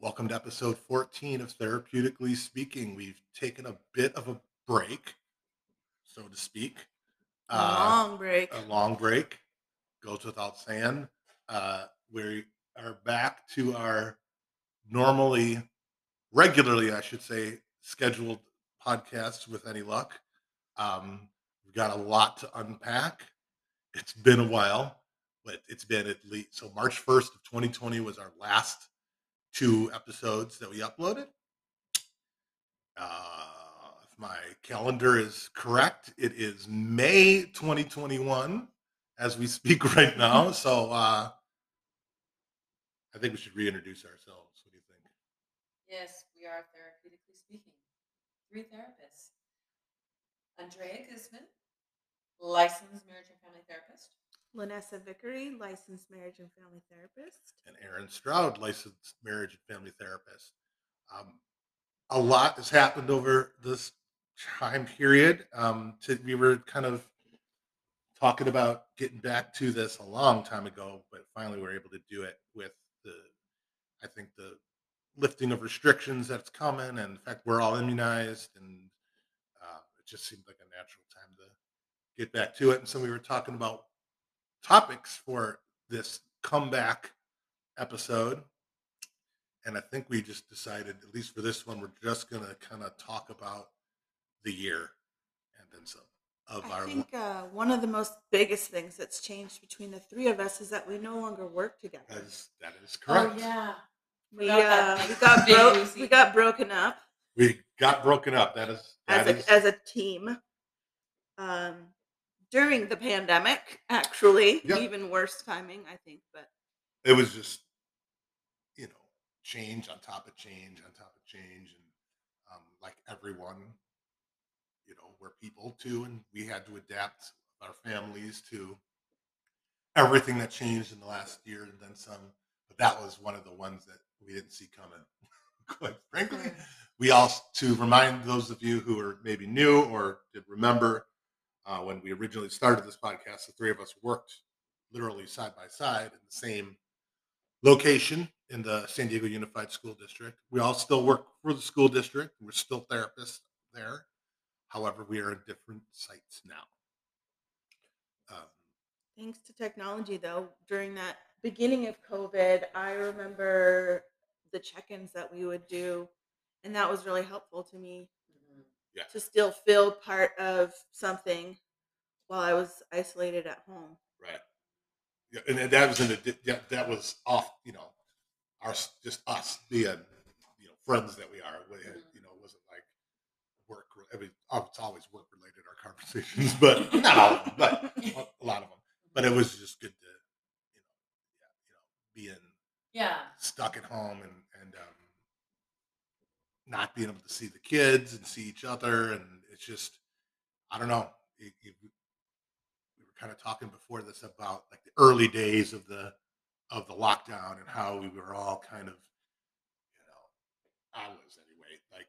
Welcome to episode 14 of Therapeutically Speaking. We've taken a bit of a break, so to speak. A Uh, long break. a long break goes without saying. Uh, we are back to our normally, regularly, I should say, scheduled podcasts with any luck. Um, we've got a lot to unpack. It's been a while, but it's been at least so March 1st of 2020 was our last two episodes that we uploaded. Uh, if my calendar is correct, it is May 2021 as we speak right now. So uh, I think we should reintroduce ourselves. What do you think? Yes, we are therapeutically speaking. Three therapists. Andrea Guzman, licensed marriage and family therapist. Lanessa Vickery, licensed marriage and family therapist. And Aaron Stroud, licensed marriage and family therapist. Um, a lot has happened over this time period. Um, to, we were kind of talking about getting back to this a long time ago, but finally we are able to do it with the, I think the lifting of restrictions that's coming, and in fact we're all immunized, and uh, it just seemed like a natural time to get back to it. And so we were talking about topics for this comeback episode. And I think we just decided, at least for this one, we're just going to kind of talk about the year and then some of I our. think uh, one of the most biggest things that's changed between the three of us is that we no longer work together. That is, that is correct. Oh yeah. we, uh, we got big broke. Lucy. We got broken up We got broken up. That is as a is- as a team um, during the pandemic. Actually, even worse timing, I think. But it was just you know change on top of change on top of change and um, like everyone you know we're people too and we had to adapt our families to everything that changed in the last year and then some but that was one of the ones that we didn't see coming quite frankly we also to remind those of you who are maybe new or did remember uh, when we originally started this podcast the three of us worked literally side by side in the same location in the San Diego Unified School District. We all still work for the school district. We're still therapists there. However, we are at different sites now. Um, Thanks to technology, though, during that beginning of COVID, I remember the check ins that we would do. And that was really helpful to me. Yeah, to still feel part of something while I was isolated at home. right. Yeah, and that was in the that, that was off. You know, our just us being you know friends that we are. We had, Mhm. you know, it wasn't like work. I mean, oh, it's always work related our conversations, but not all of them, but a lot of them. But it was just good to you know, yeah, you know, being Yeah. stuck at home and and um, not being able to see the kids and see each other and it's just I don't know. It, it, we were kind of talking before this about like the early days of the of the lockdown and how we were all kind of you know I was anyway like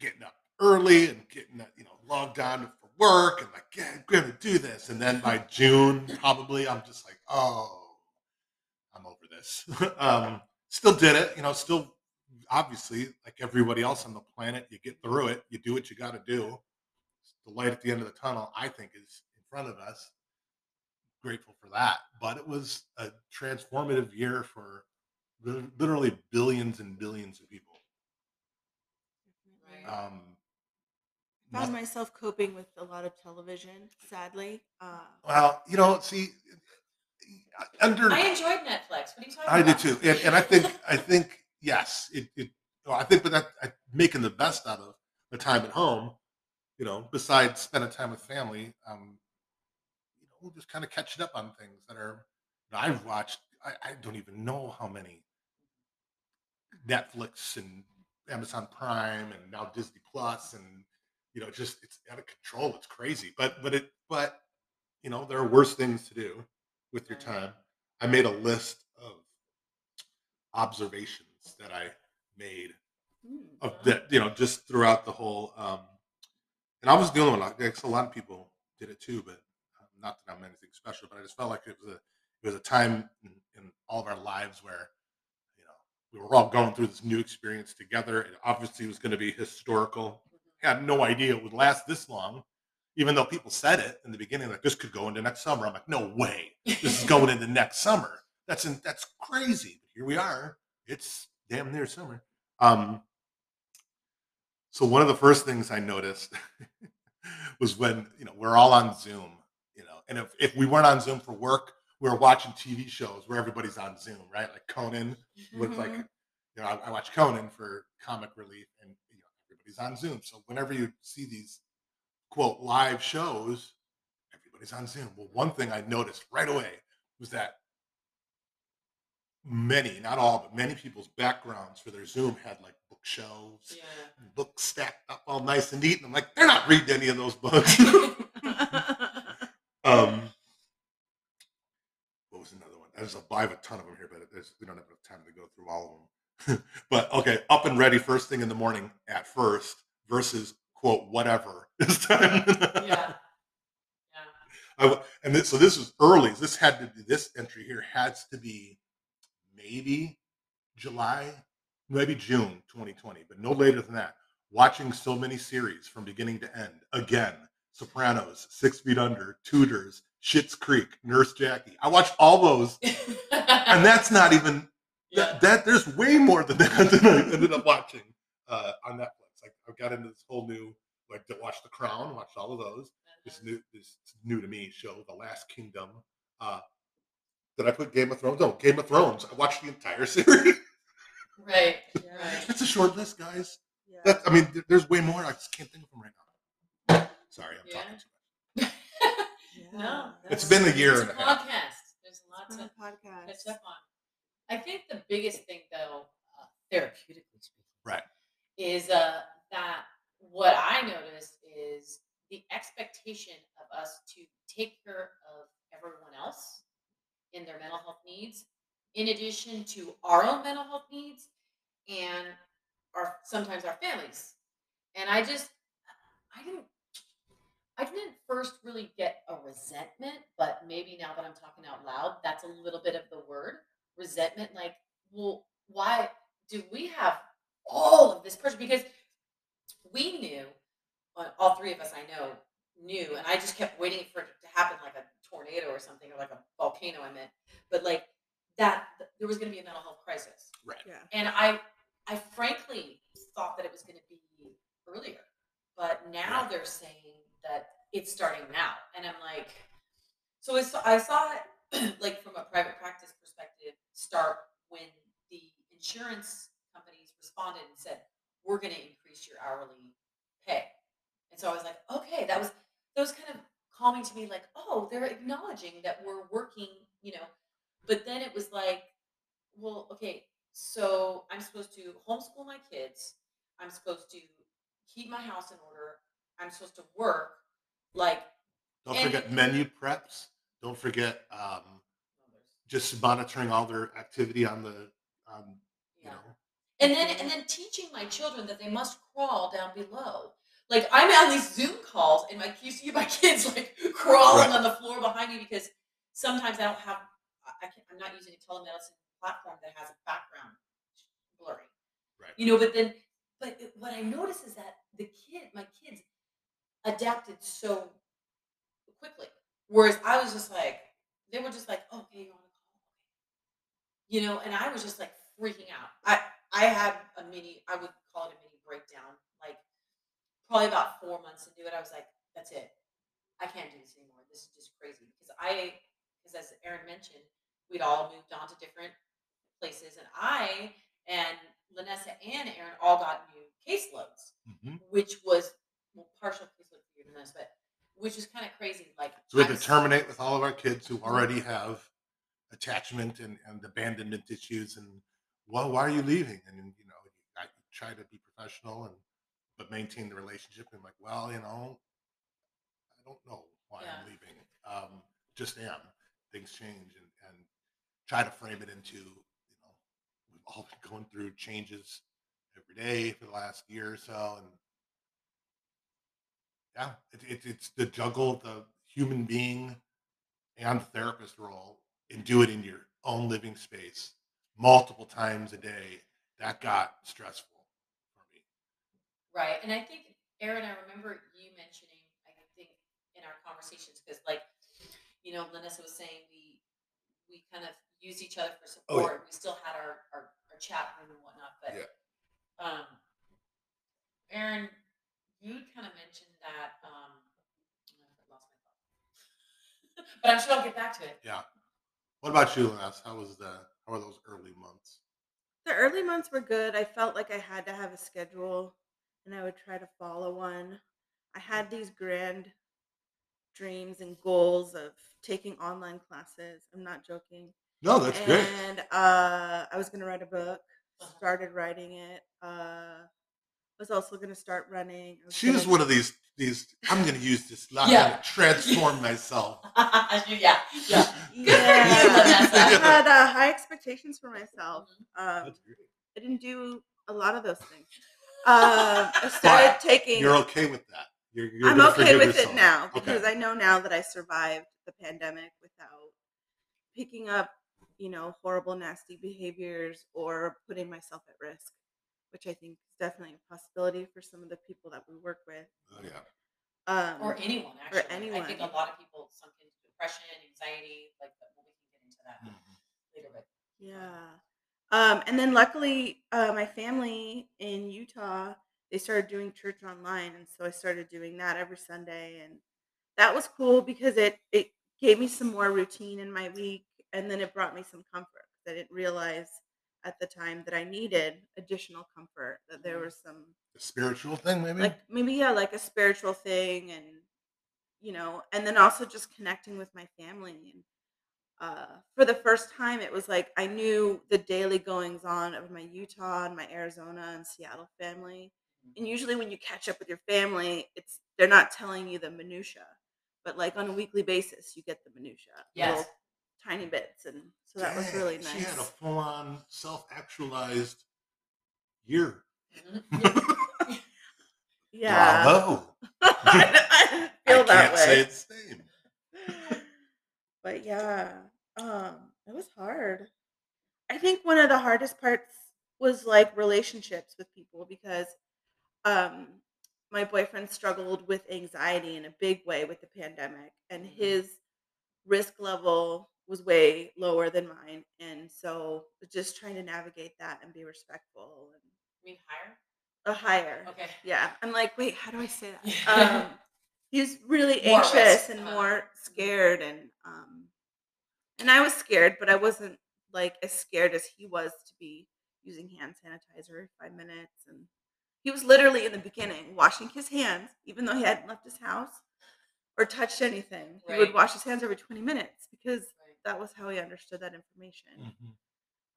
getting up early and getting you know logged on for work and like yeah I'm gonna do this and then by June probably I'm just like oh I'm over this. um, still did it, you know, still obviously like everybody else on the planet, you get through it, you do what you got to do. The light at the end of the tunnel, I think, is in front of us. Grateful for that. But it was a transformative year for literally billions and billions of people. Right. Um, I found myself coping with a lot of television, sadly. Uh, well, you know, see, under I enjoyed Netflix. What are you talking I do about? too, and, and I think I think yes, it. it well, I think, but that I, making the best out of the time at home, you know, besides spending time with family, um, you know, just kind of catching up on things that are. You know, I've watched. I, I don't even know how many Netflix and Amazon Prime and now Disney Plus and you know, just it's out of control. It's crazy, but but it but you know, there are worse things to do with your time. I made a list of observations that I made hmm, of that, you know, just throughout the whole. Um, and I was the only one. I guess a lot of people did it too, but um, not that I'm anything special. But I just felt like it was a it was a time in, in all of our lives where, you know, we were all going through this new experience together. It obviously was going to be historical. Mhm. Had no idea it would last this long, even though people said it in the beginning, like this could go into next summer. I'm like, no way, this is going into next summer. That's in, that's crazy. But here we are. It's damn near summer. Um, so one of the first things I noticed was when you know we're all on Zoom, you know, and if, if we weren't on Zoom for work, we were watching TV shows where everybody's on Zoom, right? Like Conan with like Mhm. you know, I, I watch Conan for comic relief, and you know, everybody's on Zoom. So whenever you see these quote live shows, everybody's on Zoom. Well, one thing I noticed right away was that many, not all, but many people's backgrounds for their Zoom had like bookshelves, Yeah. books stacked up all nice and neat. And I'm like, they're not reading any of those books. um, what was another one? There's a, I have a ton of them here, but there's, we don't have enough time to go through all of them. but okay, up and ready first thing in the morning at first versus quote whatever this time. yeah. Yeah. I and this, so this was early. This had to be this entry here has to be maybe July, maybe June 2020, but no later than that. Watching so many series from beginning to end. Again, Sopranos, Six Feet Under, Tudors, Schitt's Creek, Nurse Jackie. I watched all those, and that's not even that, that. There's way more than that than I ended up watching uh, on Netflix. Like I got into this whole new like to watch The Crown, watched all of those this new this new to me show, The Last Kingdom. Uh, did I put Game of Thrones? Oh, Game of Thrones. I watched the entire series. Right. Yeah. Right. It's a short list, guys. Yeah. That, I mean, there's way more. I just can't think of them right now. Sorry, I'm Yeah. talking too much. Yeah, No. it's been a year It's and a a half. podcast. There's lots of podcasts. catch up on. I think the biggest thing, though, uh, therapeutically speaking, Right. is uh, that what I noticed is the expectation of us to take care of everyone else in their mental health needs, in addition to our own mental health needs and our sometimes our families. And I just, I didn't. I didn't first really get a resentment, but maybe now that I'm talking out loud, that's a little bit of the word resentment. Like, well, why do we have all of this pressure? Because we knew, uh, all three of us I know knew, and I just kept waiting for it to happen like a tornado or something, or like a volcano, I meant, but like that, there was going to be a mental health crisis. right Yeah. And I, I frankly thought that it was going to be earlier, but now Right. they're saying that it's starting now, and I'm like, so I saw, I saw it like from a private practice perspective start when the insurance companies responded and said, "We're going to increase your hourly pay," and so I was like, okay, that was that was kind of calming to me, like, oh, they're acknowledging that we're working, you know, but then it was like, well, okay, so I'm supposed to homeschool my kids. I'm supposed to keep my house in order. I'm supposed to work. Like, Don't forget menu preps. Don't forget um, just monitoring all their activity on the you yeah. know. And then and then teaching my children that they must crawl down below. Like I'm on these Zoom calls and my you see my kids like crawling Right. on the floor behind me because sometimes I don't have I, I can, I'm not using a telemedicine platform that has a background blurry. Right. You know, but then but what I notice is that the kid my kids adapted so quickly. Whereas I was just like they were just like, oh, okay, you want to call? You know, and I was just like freaking out. I I had a mini, I would call it a mini breakdown. Probably about four months into it, I was like, that's it. I can't do this anymore. This is just crazy. Because I, because as Aaron mentioned, we'd all moved on to different places, and I and Lanessa and Aaron all got new caseloads, Mhm. which was well, partial caseload for you, Lanessa, but which is kind of crazy. Like So we had to terminate with all of our kids who already have attachment and, and abandonment issues. And well, why are you leaving? And you know, I try to be professional and but maintain the relationship. And like, well, you know, I don't know why Yeah. I'm leaving. Um, just am. Things change and, and try to frame it into, you know, we've all been going through changes every day for the last year or so. And yeah, it, it, it's the juggle the human being and therapist role and do it in your own living space multiple times a day, that got stressful. Right. And I think, Aaron, I remember you mentioning, I think in our conversations, because like, you know, Lanessa was saying we we kind of used each other for Oh, yeah. support. We still had our, our, our chat room and whatnot. But Yeah. um Aaron, you kind of mentioned that um I lost my thought. but I'm sure I'll get back to it. Yeah. What about you, Les? How was the how were those early months? The early months were good. I felt like I had to have a schedule and I would try to follow one. I had these grand dreams and goals of taking online classes. I'm not joking. No, that's great. and uh, I was going to write a book, Uh-huh. started writing it. Uh, was also going to start running. She was one of these these. I'm going to use this line Yeah. to transform myself. yeah. Yeah. Yeah. I had uh, high expectations for myself. Um, That's great. I didn't do a lot of those things. Um, I started But taking. You're okay with that. You're, you're I'm okay with yourself. it now Okay. because I know now that I survived the pandemic without picking up, you know, horrible, nasty behaviors or putting myself at risk, which I think is definitely a possibility for some of the people that we work with. Oh, yeah. Um, or anyone or actually. I think a lot of people sunk into depression, anxiety, like but well, we can get into that Mhm. later. But Yeah. Um, and then luckily, uh, my family in Utah, they started doing church online, and so I started doing that every Sunday, and that was cool because it it gave me some more routine in my week, and then it brought me some comfort. 'cause I didn't realize at the time that I needed additional comfort, that there Mhm. was some A spiritual thing, maybe. like maybe yeah, like a spiritual thing, and you know, and then also just connecting with my family and uh, for the first time, it was like I knew the daily goings on of my Utah and my Arizona and Seattle family. And usually, when you catch up with your family, it's they're not telling you the minutia, but like on a weekly basis, you get the minutia, Yes. little tiny bits, and so that was Dang, really She had a full-on self-actualized year. Mhm. Yeah, Bravo. I, I feel I that can't say it's same. But yeah, um, it was hard. I think one of the hardest parts was like relationships with people because um my boyfriend struggled with anxiety in a big way with the pandemic and Mhm. his risk level was way lower than mine and so just trying to navigate that and be respectful and I mean higher. a higher Okay. yeah i'm like wait how do i say that Yeah. um he's really More anxious risk, and uh-huh. more scared and um and i was scared but i wasn't like as scared as he was to be using hand sanitizer five minutes and he was literally in the beginning washing his hands even though he hadn't left his house or touched anything he would wash his hands every 20 minutes because Right. that was how he understood that information Mhm.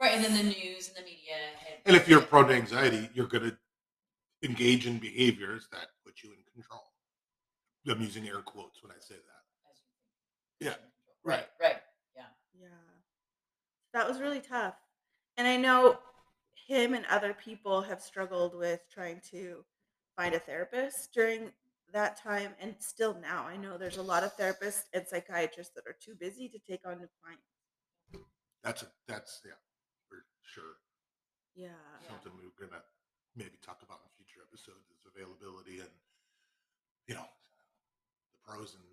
Right, and then the news and the media. had- And if you're prone to anxiety, you're going to engage in behaviors that put you in control. I'm using air quotes when I say that. as you think. Yeah, Right. Right. Yeah. Yeah. That was really tough. And I know him and other people have struggled with trying to find a therapist during that time and still now. I know there's a lot of therapists and psychiatrists that are too busy to take on new clients. That's a that's yeah, for sure. Yeah. Yeah. Something we're gonna maybe talk about in future episodes is availability and you know the pros and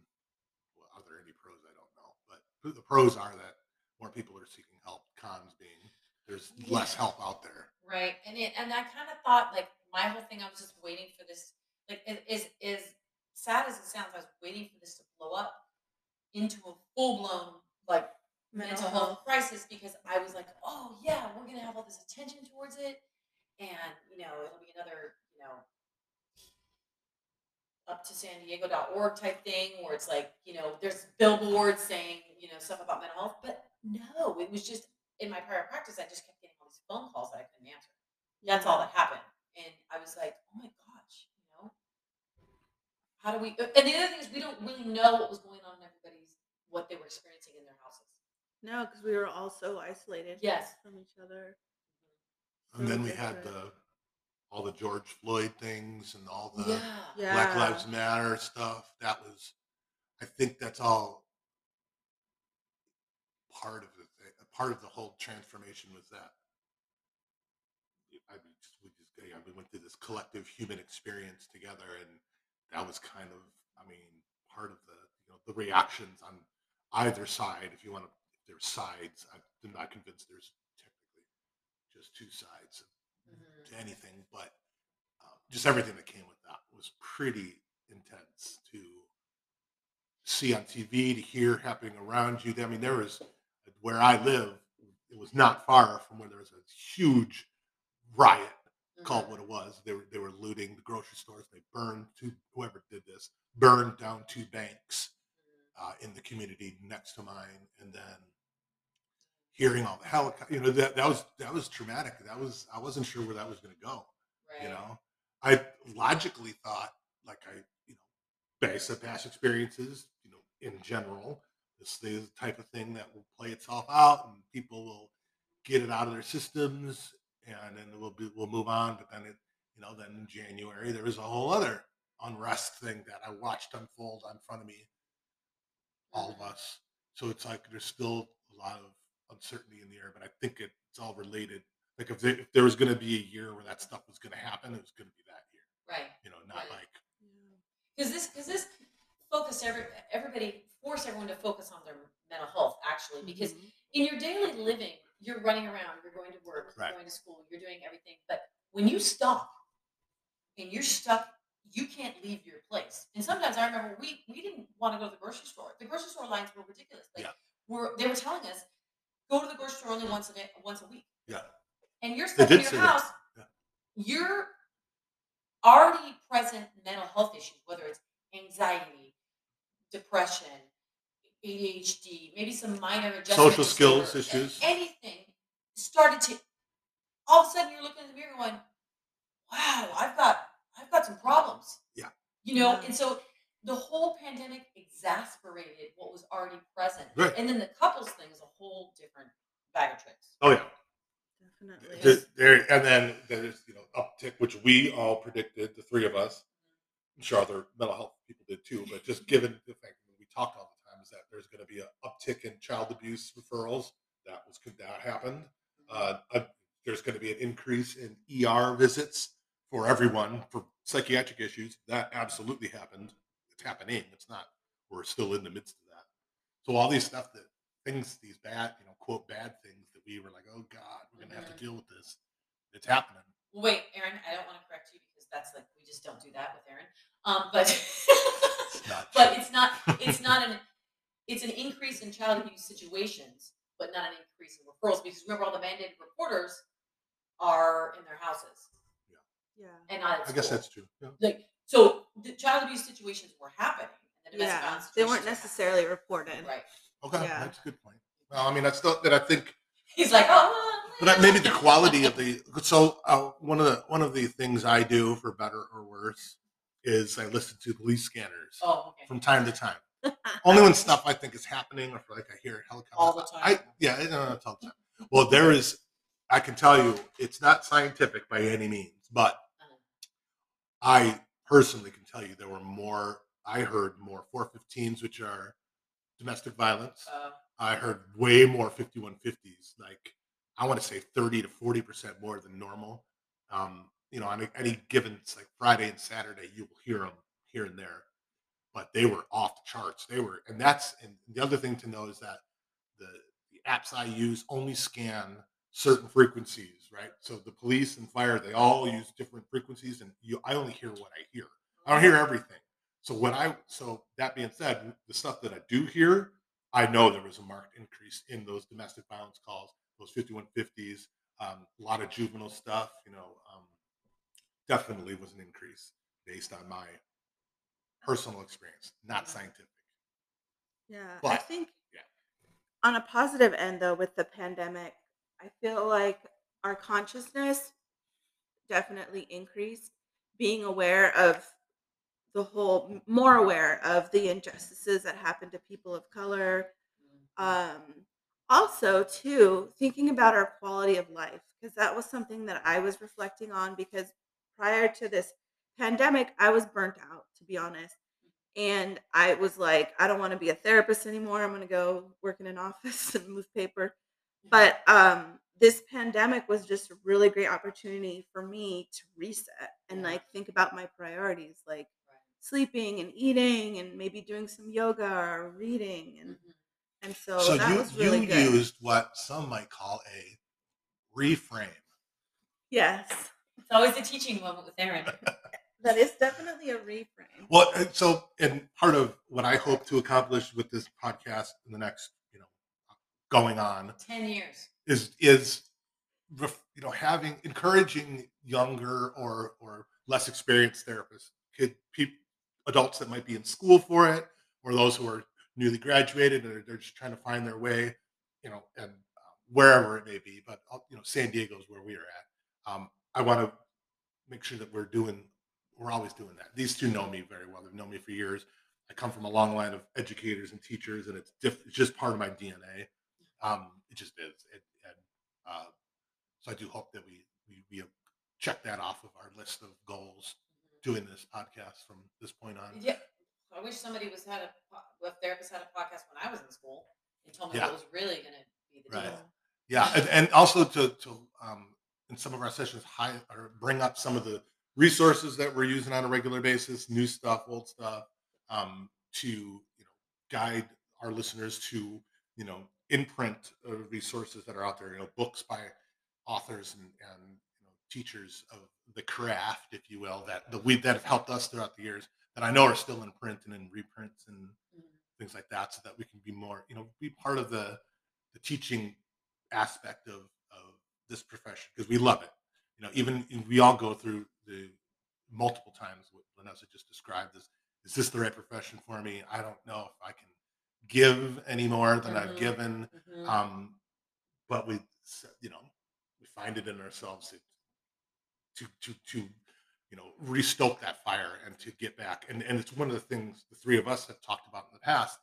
well, are there any pros? I don't know, but the pros are that more people are seeking help. Cons being there's less help out there. Right. And it, and I kind of thought like my whole thing. I was just waiting for this. Like it is is sad as it sounds. I was waiting for this to blow up into a full blown like mental health crisis because I was like, oh yeah, we're gonna have all this attention towards it, and you know it'll be another you know up to San Diego.org type thing where it's like you know there's billboards saying you know stuff about mental health, but no, it was just in my prior practice I just kept getting all these phone calls that I couldn't answer. That's all that happened, and I was like, oh my gosh, you know. How do we? Uh, and the other thing is, we don't really know what was going on in everybody's, what they were experiencing in their houses. No, because we were all so isolated Yes. from each other. And So then we had the all the George Floyd things and all the Yeah. yeah. Black Lives Matter stuff. That was, I think that's all part of the part of the whole transformation was that I mean, just, we just yeah, we went through this collective human experience together, and that was kind of, I mean, part of the you know the reactions on either side. If you want to, if there's sides, I'm not convinced there's technically just two sides Mhm. to anything, but uh, just everything that came with that was pretty intense to see on TV, to hear happening around you. I mean, there was where I live, it was not far from where there was a huge riot called Mhm. what it was. They were they were looting the grocery stores. They burned two whoever did this burned down two banks uh, in the community next to mine, and then hearing all the helicopter. You know that that was that was traumatic. That was I wasn't sure where that was going to go. Right. You know, I logically thought like I you know based on past experiences, you know, in general, this is the type of thing that will play itself out, and people will get it out of their systems, and then we'll be, we'll move on. But then it, you know, then in January there was a whole other unrest thing that I watched unfold in front of me, all of us. So it's like there's still a lot of uncertainty in the air, but I think it's all related. Like if there, if there was going to be a year where that stuff was going to happen, it was going to be that year. Right. You know, not Right. like because this because this focused every everybody forced everyone to focus on their mental health actually because Mhm. in your daily living you're running around you're going to work you're Right. going to school you're doing everything but when you stop and you're stuck you can't leave your place and sometimes i remember we we didn't want to go to the grocery store the grocery store lines were ridiculous like Yeah. we're, they were telling us go to the grocery store only once a day once a week yeah, and you're They stuck in your house, Yeah. your already present mental health issues, whether it's anxiety, depression, ADHD, maybe some minor adjustment social skills disorder, issues. anything, started to all of a sudden you're looking in the mirror going, "Wow, I've got I've got some problems." Yeah. you know, and so the whole pandemic exasperated what was already present, Right. and then the couples thing is a whole different bag of tricks. Oh yeah. Definitely. Th- There and then there's you know uptick, which we all predicted, the three of us. I'm sure other mental health people did too, but just given the fact that we talked all the time is that there's going to be an uptick in child abuse referrals. That was could that happened. Uh, uh, there's going to be an increase in ER visits for everyone for psychiatric issues. That absolutely happened. It's happening. It's not. We're still in the midst of that. So all these stuff that things, these bad, you know, quote bad things that we were like, oh God, we're going to have to deal with this. It's happening. Wait, Aaron, I don't want to correct you because that's like we just don't do that with Aaron. Um, but not but it's not it's not an it's an increase in child abuse situations, but not an increase in referrals because remember all the mandated reporters are in their houses Yeah. Yeah. And not at I guess school. that's true. Yeah. like so the child abuse situations were happening. And the domestic Yeah. violence They weren't situations were necessarily reported. right. Okay, Yeah. that's a good point. Well, I mean, that's still that I think He's like, oh, but maybe the quality of the so uh, one of the one of the things I do for better or worse is I listen to police scanners oh, okay. from time to time. Only when stuff I think is happening or like I hear helicopters. All the time. I yeah, I don't it's all the time. Well, there is. I can tell you, it's not scientific by any means, but Uh-huh. I personally can tell you there were more. I heard more 415s, which are domestic violence. Uh, I heard way more 5150s, like I want to say 30 to 40 percent more than normal. Um, you know, on a- any given it's like Friday and Saturday, you will hear them here and there, but they were off the charts. They were, and that's and the other thing to know is that the the apps I use only scan certain frequencies, right? So the police and fire they all use different frequencies, and you I only hear what I hear. I don't hear everything. So when I so that being said, the stuff that I do hear, I know there was a marked increase in those domestic violence calls, those 5150s, um, a lot of juvenile stuff, you know, um, definitely was an increase based on my personal experience, not scientific. Yeah, I think yeah. on a positive end, though, with the pandemic, I feel like our consciousness definitely increased. Being aware of the whole, more aware of the injustices that happen to people of color. Um, also, too, thinking about our quality of life, because that was something that I was reflecting on. Because prior to this pandemic, I was burnt out, to be honest. And I was like, I don't want to be a therapist anymore. I'm going to go work in an office and move paper. But um this pandemic was just a really great opportunity for me to reset and like think about my priorities like sleeping and eating and maybe doing some yoga or reading and Mhm. and so, So that you was really you good. used what some might call a reframe. yes. It's always a teaching moment with Aaron. That is definitely a reframe. Well, and so and part of what I hope to accomplish with this podcast in the next, going on Ten years. is is you know having encouraging younger or or less experienced therapists, kid people, adults that might be in school for it, or those who are newly graduated and they're just trying to find their way, you know, and uh, wherever it may be. But uh, you know, San Diego is where we are at. Um, I want to make sure that we're doing we're always doing that. These two know me very well. They've known me for years. I come from a long line of educators and teachers, and it's diff- it's just part of my DNA. Um, it just is. It, and uh, so I do hope that we we we have checked that off of our list of goals doing this podcast from this point on. Yeah. I wish somebody was had a a therapist had a podcast when I was in school and told me Yeah. what was really going to be the Right. deal. Yeah, and, and also to to um, in some of our sessions, high or bring up some of the resources that we're using on a regular basis, new stuff, old stuff, um, to you know guide our listeners to you know imprint uh, resources that are out there, you know, books by authors and, and you know teachers of the craft, if you will, that the we that have helped us throughout the years that I know are still in print and in reprints and Mhm. things like that, so that we can be more, you know, be part of the the teaching aspect of of this profession because we love it. You know, even we all go through the multiple times what Lanessa just described as is this the right profession for me? I don't know if I can give any more than I've Mhm. given. Mhm. Um, but we, you know, we find it in ourselves to, to, to, to, you know, restoke that fire and to get back. And, and it's one of the things the three of us have talked about in the past.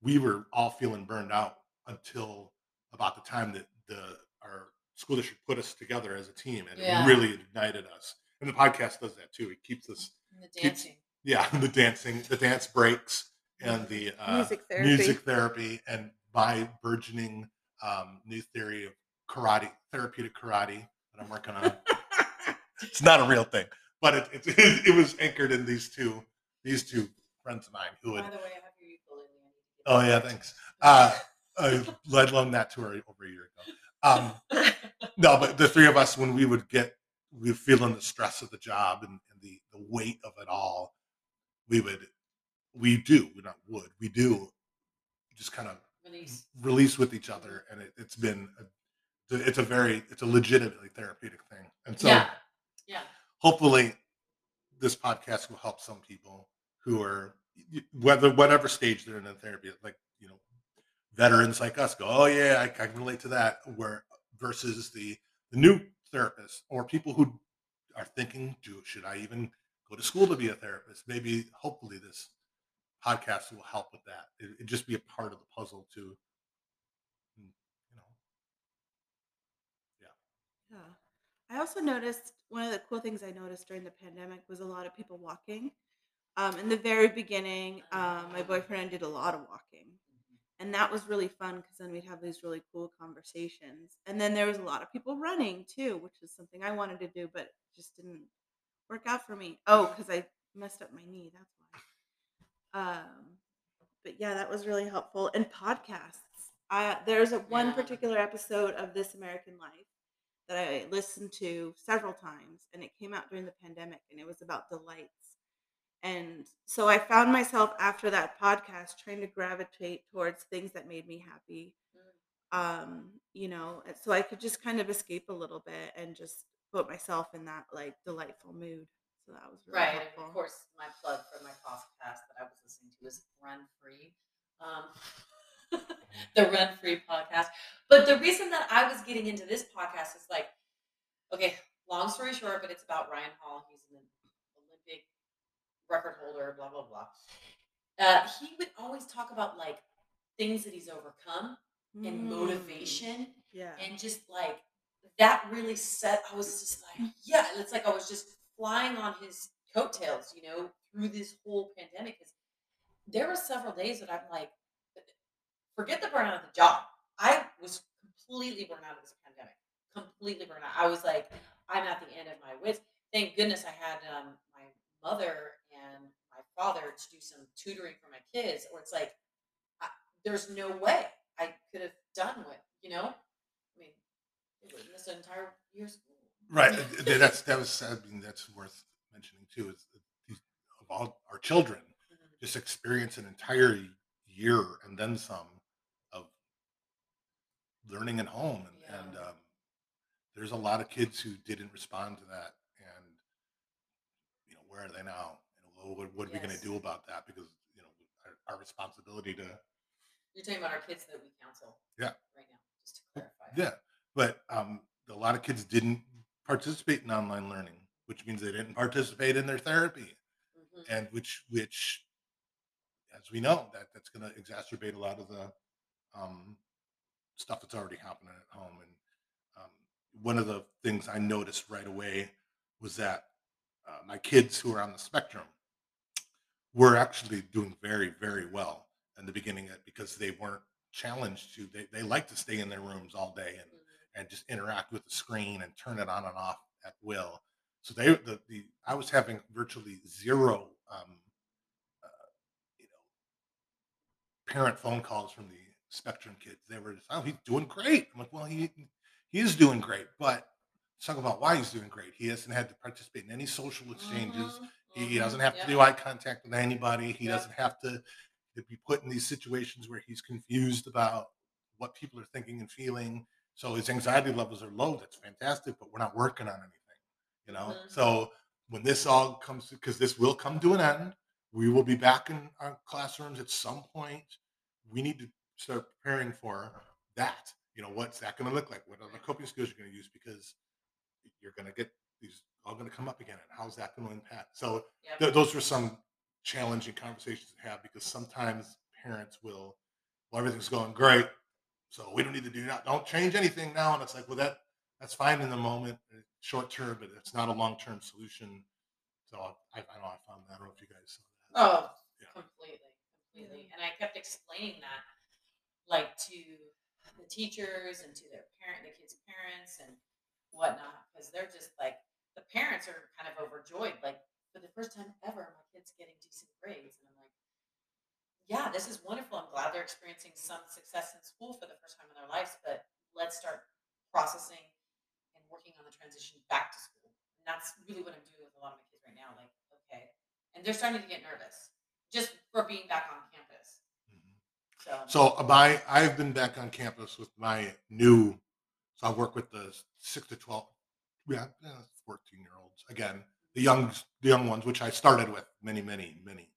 We were all feeling burned out until about the time that the, our school district put us together as a team and Yeah. it really ignited us. And the podcast does that too. It keeps us, the keeps- dancing. yeah, the dancing, the dance breaks and the uh, Music therapy. music therapy and my burgeoning um, new theory of karate, therapeutic karate that I'm working on. it's not a real thing, but it, it, it was anchored in these two these two friends of mine who By had. the way, I have your ukulele. I need to get Oh yeah, thanks. Uh, I led loaned that to her over a year ago. Um, no, but the three of us, when we would get, we were feeling the stress of the job and, and the, the weight of it all, we would, we do, we not would, we do just kind of Release. release with each other. And it, it's been, a, it's a very, it's a legitimately therapeutic thing. And so yeah. Yeah. hopefully this podcast will help some people who are, whether, whatever stage they're in in therapy, like, you know, veterans like us go, oh yeah, I, I can relate to that. Where versus the the new therapists or people who are thinking, do should I even go to school to be a therapist? Maybe, hopefully, this podcast will help with that. It, it just be a part of the puzzle to, mm, you know, Yeah. Yeah. I also noticed one of the cool things I noticed during the pandemic was a lot of people walking. Um, in the very beginning, um, my boyfriend and I did a lot of walking, and that was really fun because then we'd have these really cool conversations. And then there was a lot of people running too, which is something I wanted to do, but just didn't work out for me. Oh, because I messed up my knee. That's. Um, but yeah, that was really helpful. And podcasts. Uh, there's a one Yeah. particular episode of This American Life that I listened to several times, and it came out during the pandemic, and it was about delights. And so I found myself after that podcast trying to gravitate towards things that made me happy. Um, you know, so I could just kind of escape a little bit and just put myself in that like delightful mood. So that was really Right. And of course, my plug for my podcast that I was listening to is Run Free. Um, the Run Free podcast. But the reason that I was getting into this podcast is like, okay, long story short, but it's about Ryan Hall. He's an Olympic record holder, blah, blah, blah. Uh, he would always talk about like things that he's overcome and Mm, motivation Yeah. and just like that really set i was just like yeah it's like i was just flying on his coattails you know through this whole pandemic 'Cause there were several days that i'm like forget the burnout of the job i was completely burned out of this pandemic. Completely burned out. I was like, I'm at the end of my wits. Thank goodness I had um, my mother and my father to do some tutoring for my kids. Or it's like, I, there's no way I could have done what you know. I mean, it miss an entire year school. Right. That's that was I mean that's worth mentioning too. Is that of all our children Mhm. just experience an entire year and then some of learning at home, and, Yeah. and um, there's a lot of kids who didn't respond to that, and you know where are they now? And what, what, are we going to do about that? Because you know our, our responsibility to You're talking about our kids that we counsel. Yeah. Right now, just to clarify. Yeah, but um, a lot of kids didn't participate in online learning, which means they didn't participate in their therapy, Mhm. and which which, as we know, that that's going to exacerbate a lot of the um, stuff that's already happening at home. And um, one of the things I noticed right away was that uh, my kids who are on the spectrum were actually doing very very well in the beginning uh, because they weren't challenged to they, they like to stay in their rooms all day and. And just interact with the screen and turn it on and off at will. So they the, the I was having virtually zero um, uh, you know parent phone calls from the Spectrum kids. They were just oh he's doing great. I'm like well he he is doing great, but let's talk about why he's doing great. He hasn't had to participate in any social exchanges. Mhm, He, he mhm, doesn't have yep. to do eye contact with anybody. He Yep. doesn't have to, to be put in these situations where he's confused about what people are thinking and feeling. So his anxiety levels are low. That's fantastic, but we're not working on anything, you know? Mhm. So when this all comes because this will come to an end, we will be back in our classrooms at some point. We need to start preparing for that. You know, what's that going to look like? What other coping skills you're going to use? Because you're going to get these all going to come up again. And how's that going to impact? So Yep. th- those were some challenging conversations to have because sometimes parents will, well, everything's going great, so we don't need to do that. Don't change anything now. And it's like, well, that that's fine in the moment, uh, short term, but it's not a long term solution. So I, I know I found that. I don't know if you guys saw that. Oh, Yeah. completely, completely. And I kept explaining that, like to the teachers and to their parent, the kids' parents and whatnot, because they're just like the parents are kind of overjoyed. Like for the first time ever, my kid's getting decent grades, and I'm like, yeah, this is wonderful. I'm glad they're experiencing some success in school for the first time in their lives. But let's start processing and working on the transition back to school. And that's really what I'm doing with a lot of my kids right now. Like, okay, and they're starting to get nervous just for being back on campus. Mhm. So, So uh, my I've been back on campus with my new. So I work with the six to twelve, yeah, yeah, fourteen year olds again. The young the young ones, which I started with many, many, many,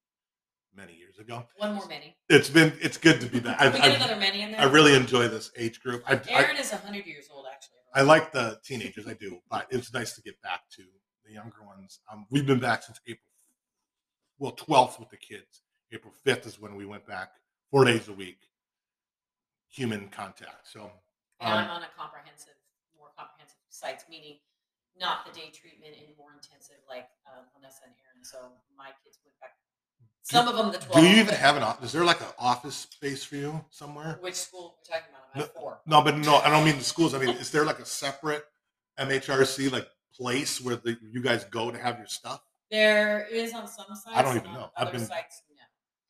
many years ago. one more many. It's been it's good to be back. I, we get I, another mini in there. I really enjoy this age group. I, I, Aaron is hundred years old, actually. I like the teenagers, I do, but it's nice to get back to the younger ones. Um, we've been back since April, well, 12th with the kids. April 5th is when we went back four days a week, human contact. So, and I'm um, on a comprehensive, more comprehensive sites, meaning not the day treatment and more intensive like uh, Lanessa and Aaron. So my kids went back. Some of them the twelve. do you even have an office? Is there like an office space for you somewhere? Which school we're talking about? I'm at four. No, but no, I don't mean the schools. I mean, is there like a separate MHRC like place where the, you guys go to have your stuff? There is on some sites. I don't even know. I've been- sites, no.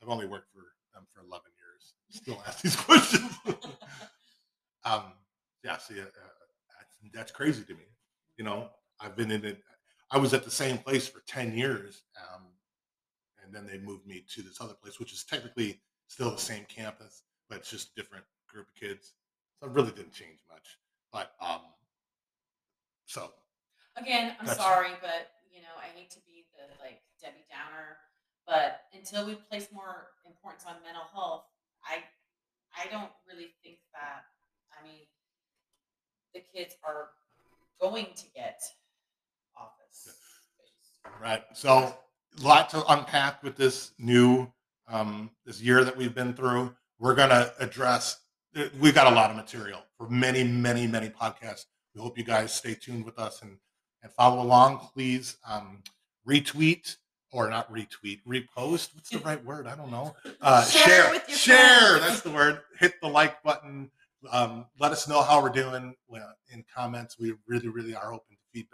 I've only worked for them for 11 years. Still ask these questions. um, yeah, see, uh, uh, that's, that's crazy to me. You know, I've been in it. I was at the same place for 10 years. Um, and then they moved me to this other place, which is technically still the same campus, but it's just a different group of kids. So it really didn't change much. But, um, so Again, I'm sorry, but you know, I hate to be the like Debbie Downer, but until we place more importance on mental health, I I don't really think that I mean the kids are going to get office space. Right. So lot to unpack with this new um, this year that we've been through. We're gonna address. uh, We've got a lot of material for many, many, many podcasts. We hope you guys stay tuned with us and and follow along. Please um, retweet or not retweet, repost. What's the right word? I don't know. Uh, Share share, share. That's the word. Hit the like button. um, let us know how we're doing in comments. We really, really are open